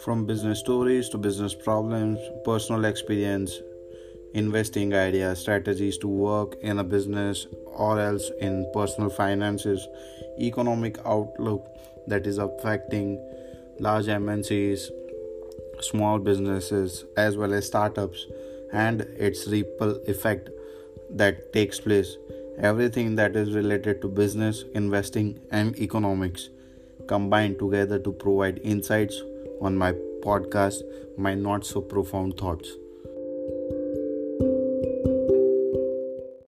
From business stories to business problems, personal experience, investing ideas, strategies to work in a business or else in personal finances, economic outlook that is affecting large MNCs, small businesses, as well as startups, and its ripple effect that takes place. Everything that is related to business, investing, and economics combined together to provide insights on my podcast, My Not So Profound Thoughts.